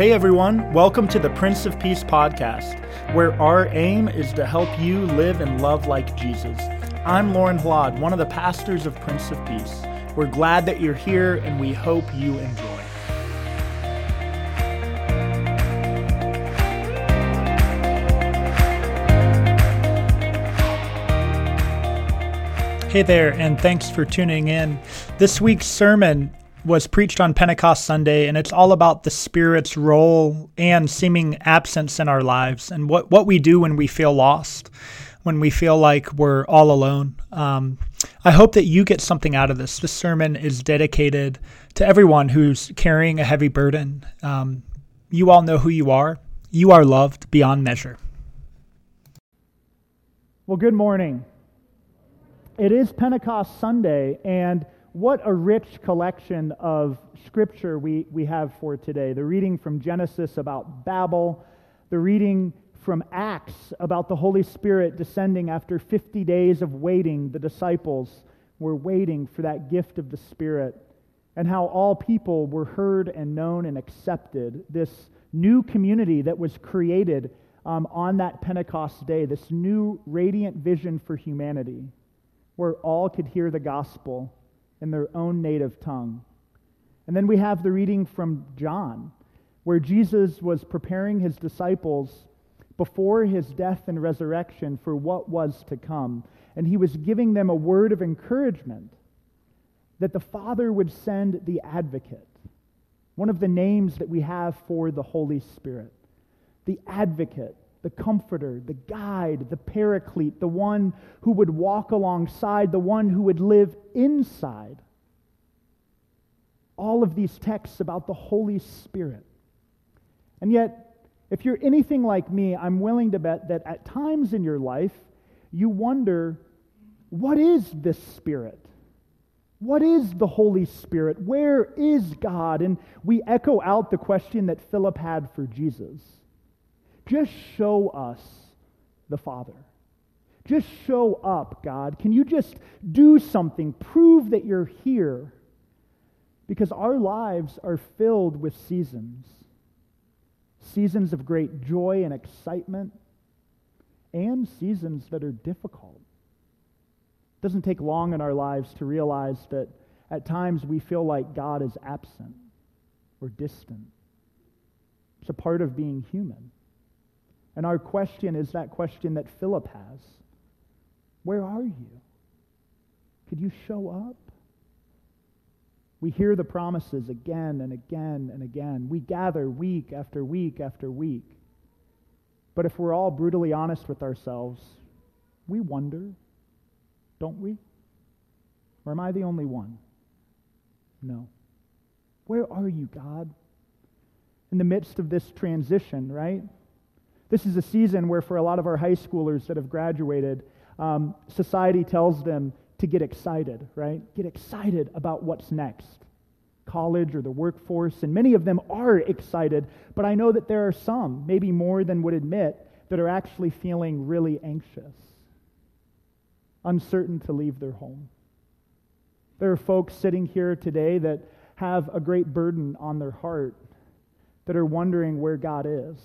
Hey everyone, welcome to the Prince of Peace podcast, where our aim is to help you live and love like Jesus. I'm Lorne Hlad, one of the pastors of Prince of Peace. We're glad that you're here and we hope you enjoy. Hey there, and thanks for tuning in. This week's sermon was preached on Pentecost Sunday, and it's all about the Spirit's role and seeming absence in our lives and what, what we do when we feel lost, when we feel like we're all alone. Um, I hope that you get something out of this. This sermon is dedicated to everyone who's carrying a heavy burden. Um, you all know who you are. You are loved beyond measure. Well, good morning. It is Pentecost Sunday, and what a rich collection of scripture we, we have for today. The reading from Genesis about Babel, the reading from Acts about the Holy Spirit descending after 50 days of waiting. The disciples were waiting for that gift of the Spirit, and how all people were heard and known and accepted. This new community that was created um, on that Pentecost day, this new radiant vision for humanity where all could hear the gospel in their own native tongue. And then we have the reading from John, where Jesus was preparing his disciples before his death and resurrection for what was to come. And he was giving them a word of encouragement that the Father would send the advocate, one of the names that we have for the Holy Spirit. The advocate the comforter, the guide, the paraclete, the one who would walk alongside, the one who would live inside. All of these texts about the Holy Spirit. And yet, if you're anything like me, I'm willing to bet that at times in your life, you wonder what is this Spirit? What is the Holy Spirit? Where is God? And we echo out the question that Philip had for Jesus just show us the Father. Just show up, God. Can you just do something? Prove that you're here. Because our lives are filled with seasons seasons of great joy and excitement, and seasons that are difficult. It doesn't take long in our lives to realize that at times we feel like God is absent or distant. It's a part of being human. And our question is that question that Philip has Where are you? Could you show up? We hear the promises again and again and again. We gather week after week after week. But if we're all brutally honest with ourselves, we wonder, don't we? Or am I the only one? No. Where are you, God? In the midst of this transition, right? This is a season where, for a lot of our high schoolers that have graduated, um, society tells them to get excited, right? Get excited about what's next college or the workforce. And many of them are excited, but I know that there are some, maybe more than would admit, that are actually feeling really anxious, uncertain to leave their home. There are folks sitting here today that have a great burden on their heart, that are wondering where God is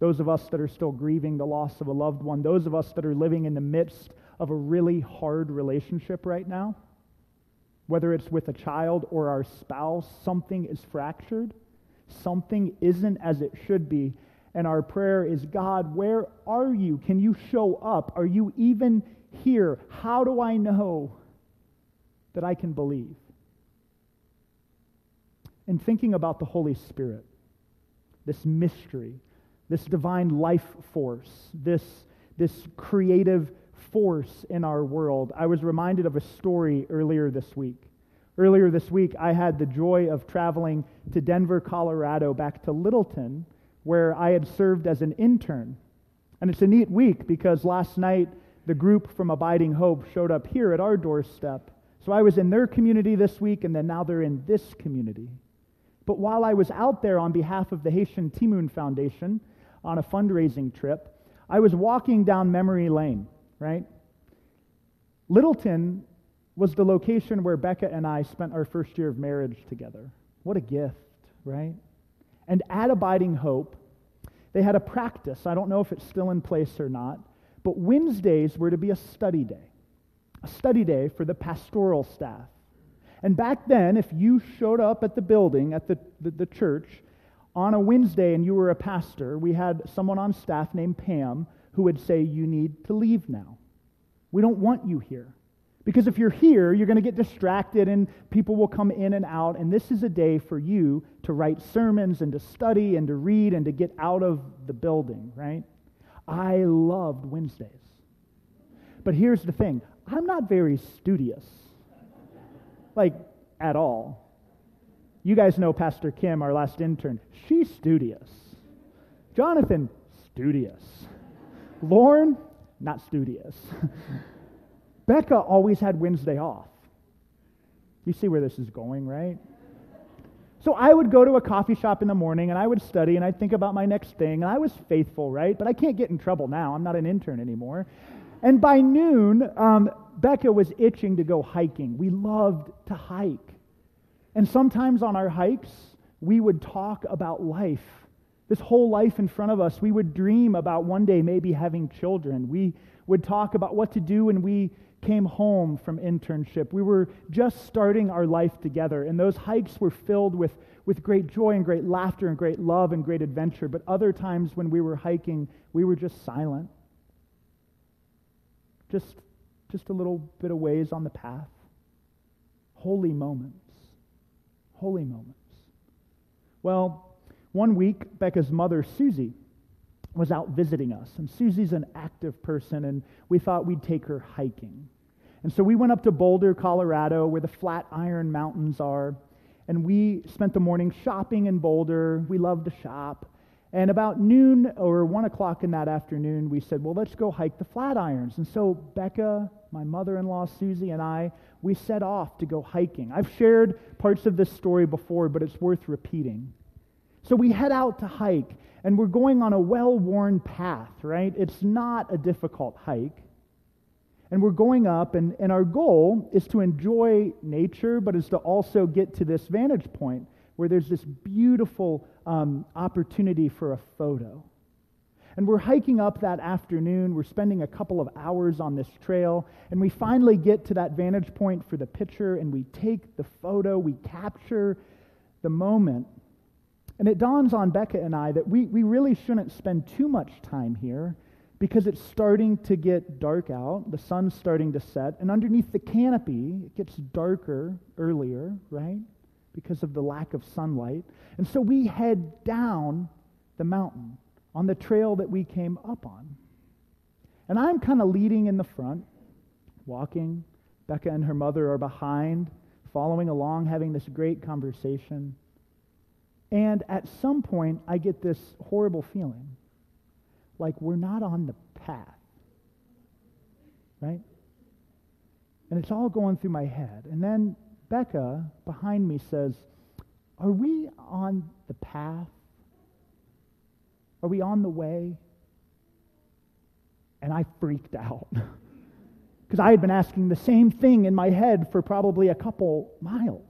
those of us that are still grieving the loss of a loved one, those of us that are living in the midst of a really hard relationship right now, whether it's with a child or our spouse, something is fractured, something isn't as it should be. And our prayer is God, where are you? Can you show up? Are you even here? How do I know that I can believe? And thinking about the Holy Spirit, this mystery, this divine life force, this, this creative force in our world. I was reminded of a story earlier this week. Earlier this week, I had the joy of traveling to Denver, Colorado, back to Littleton, where I had served as an intern. And it's a neat week because last night the group from Abiding Hope showed up here at our doorstep. So I was in their community this week, and then now they're in this community. But while I was out there on behalf of the Haitian Timoun Foundation, on a fundraising trip, I was walking down memory lane, right? Littleton was the location where Becca and I spent our first year of marriage together. What a gift, right? And at Abiding Hope, they had a practice. I don't know if it's still in place or not, but Wednesdays were to be a study day, a study day for the pastoral staff. And back then, if you showed up at the building, at the, the, the church, on a Wednesday and you were a pastor, we had someone on staff named Pam who would say, You need to leave now. We don't want you here. Because if you're here, you're going to get distracted and people will come in and out. And this is a day for you to write sermons and to study and to read and to get out of the building, right? I loved Wednesdays. But here's the thing I'm not very studious, like at all. You guys know Pastor Kim, our last intern. She's studious. Jonathan, studious. Lorne, not studious. Becca always had Wednesday off. You see where this is going, right? So I would go to a coffee shop in the morning and I would study and I'd think about my next thing and I was faithful, right? But I can't get in trouble now. I'm not an intern anymore. And by noon, um, Becca was itching to go hiking. We loved to hike. And sometimes on our hikes, we would talk about life. This whole life in front of us. We would dream about one day maybe having children. We would talk about what to do when we came home from internship. We were just starting our life together, and those hikes were filled with, with great joy and great laughter and great love and great adventure. But other times when we were hiking, we were just silent, just, just a little bit of ways on the path. Holy moments. Holy moments. Well, one week, Becca's mother, Susie, was out visiting us. And Susie's an active person, and we thought we'd take her hiking. And so we went up to Boulder, Colorado, where the Flatiron Mountains are, and we spent the morning shopping in Boulder. We love to shop. And about noon or one o'clock in that afternoon, we said, well, let's go hike the Flatirons. And so Becca, my mother in law, Susie, and I, we set off to go hiking. I've shared parts of this story before, but it's worth repeating. So we head out to hike, and we're going on a well worn path, right? It's not a difficult hike. And we're going up, and, and our goal is to enjoy nature, but is to also get to this vantage point where there's this beautiful um, opportunity for a photo. And we're hiking up that afternoon. We're spending a couple of hours on this trail, and we finally get to that vantage point for the picture, and we take the photo, we capture the moment. And it dawns on Becca and I that we, we really shouldn't spend too much time here because it's starting to get dark out. The sun's starting to set. And underneath the canopy, it gets darker earlier, right? Because of the lack of sunlight. And so we head down the mountain on the trail that we came up on. And I'm kind of leading in the front, walking. Becca and her mother are behind, following along, having this great conversation. And at some point, I get this horrible feeling like we're not on the path. Right? And it's all going through my head. And then Becca behind me says, Are we on the path? Are we on the way? And I freaked out. Because I had been asking the same thing in my head for probably a couple miles.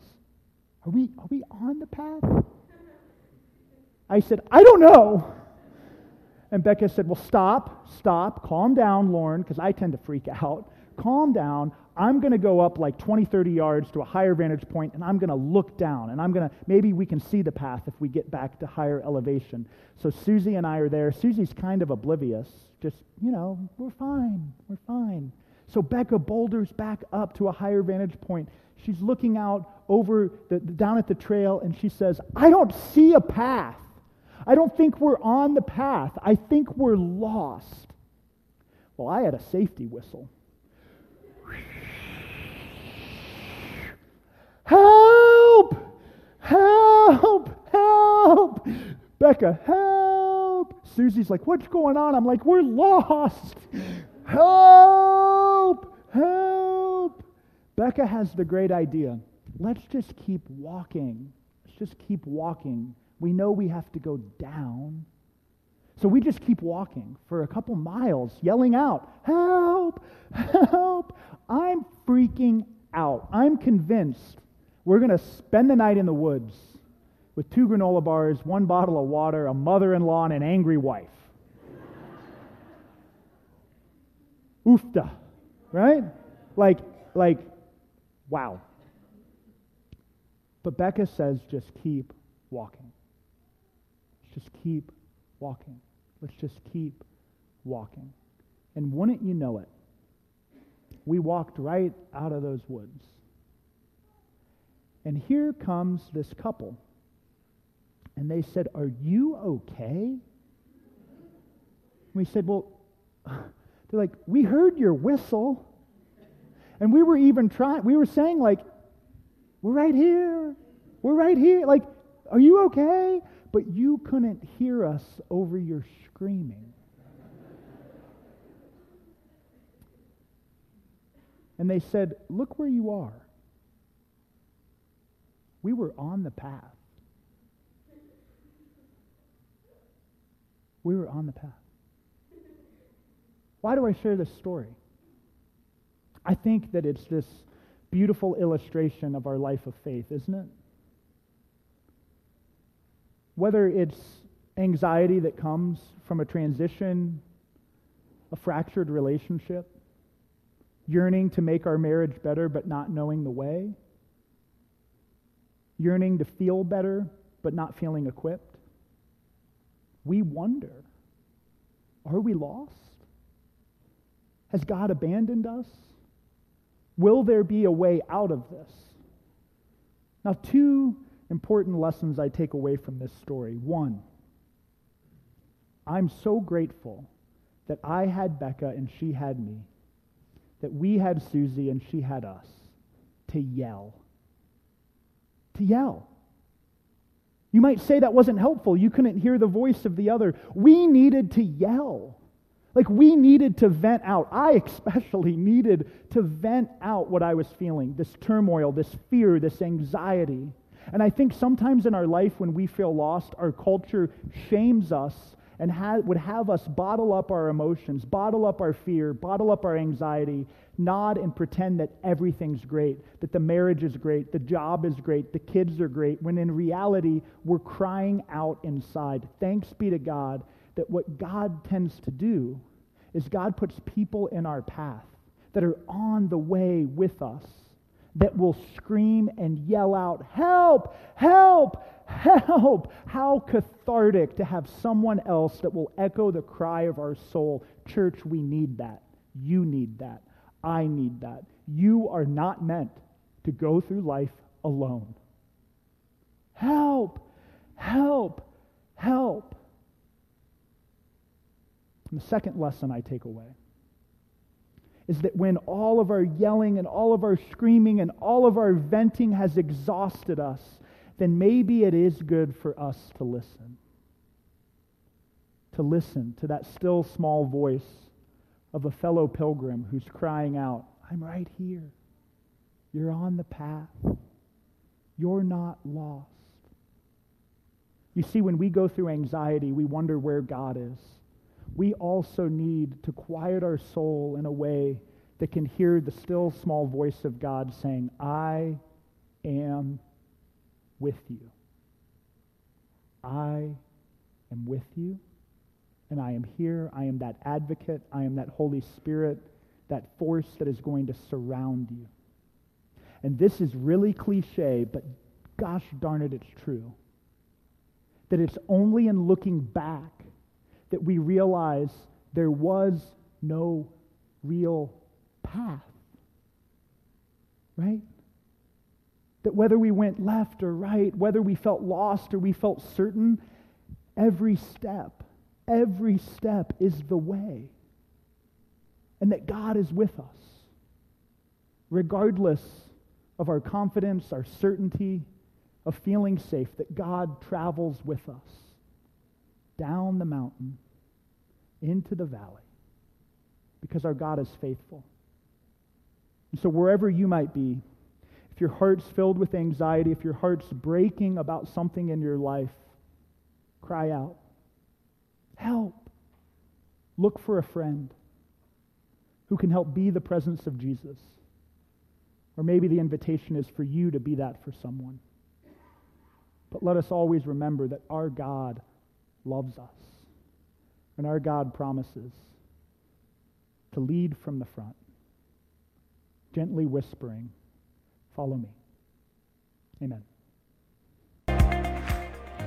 Are we, are we on the path? I said, I don't know. And Becca said, Well, stop, stop, calm down, Lorne, because I tend to freak out. Calm down. I'm going to go up like 20, 30 yards to a higher vantage point, and I'm going to look down, and I'm going to, maybe we can see the path if we get back to higher elevation. So Susie and I are there. Susie's kind of oblivious. Just, you know, we're fine, we're fine. So Becca boulders back up to a higher vantage point. She's looking out over the, down at the trail, and she says, I don't see a path. I don't think we're on the path. I think we're lost. Well, I had a safety whistle. Help! Help! Help! Becca, help! Susie's like, What's going on? I'm like, We're lost! Help! Help! Becca has the great idea. Let's just keep walking. Let's just keep walking we know we have to go down. So we just keep walking for a couple miles, yelling out, Help! Help! I'm freaking out. I'm convinced we're going to spend the night in the woods with two granola bars, one bottle of water, a mother in law, and an angry wife. Oofta, right? Like, like, wow. But Becca says just keep walking. Just keep walking. Let's just keep walking. And wouldn't you know it? We walked right out of those woods. And here comes this couple. And they said, Are you okay? We said, Well, they're like, We heard your whistle. And we were even trying, we were saying, like, We're right here. We're right here. Like, are you okay? But you couldn't hear us over your screaming. And they said, Look where you are. We were on the path. We were on the path. Why do I share this story? I think that it's this beautiful illustration of our life of faith, isn't it? Whether it's anxiety that comes from a transition, a fractured relationship, yearning to make our marriage better but not knowing the way, yearning to feel better but not feeling equipped, we wonder are we lost? Has God abandoned us? Will there be a way out of this? Now, two important lessons I take away from this story. One, I'm so grateful that I had Becca and she had me, that we had Susie and she had us to yell. To yell. You might say that wasn't helpful. You couldn't hear the voice of the other. We needed to yell. Like we needed to vent out. I especially needed to vent out what I was feeling this turmoil, this fear, this anxiety. And I think sometimes in our life when we feel lost, our culture shames us and ha- would have us bottle up our emotions, bottle up our fear, bottle up our anxiety, nod and pretend that everything's great, that the marriage is great, the job is great, the kids are great, when in reality, we're crying out inside. Thanks be to God that what God tends to do is God puts people in our path that are on the way with us that will scream and yell out, Help! Help! Help! How cathartic to have someone else that will echo the cry of our soul. Church, we need that. You need that. I need that. You are not meant to go through life alone. Help! Help! Help! And the second lesson I take away is that when all of our yelling and all of our screaming and all of our venting has exhausted us, then maybe it is good for us to listen. To listen to that still small voice of a fellow pilgrim who's crying out, I'm right here. You're on the path. You're not lost. You see, when we go through anxiety, we wonder where God is we also need to quiet our soul in a way that can hear the still small voice of God saying, I am with you. I am with you, and I am here. I am that advocate. I am that Holy Spirit, that force that is going to surround you. And this is really cliche, but gosh darn it, it's true. That it's only in looking back that we realize there was no real path. Right? That whether we went left or right, whether we felt lost or we felt certain, every step, every step is the way. And that God is with us, regardless of our confidence, our certainty of feeling safe, that God travels with us down the mountain into the valley because our God is faithful. And so, wherever you might be, if your heart's filled with anxiety, if your heart's breaking about something in your life, cry out. Help. Look for a friend who can help be the presence of Jesus. Or maybe the invitation is for you to be that for someone. But let us always remember that our God loves us. And our God promises to lead from the front, gently whispering, Follow me. Amen.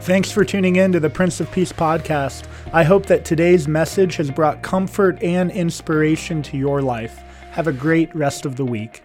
Thanks for tuning in to the Prince of Peace podcast. I hope that today's message has brought comfort and inspiration to your life. Have a great rest of the week.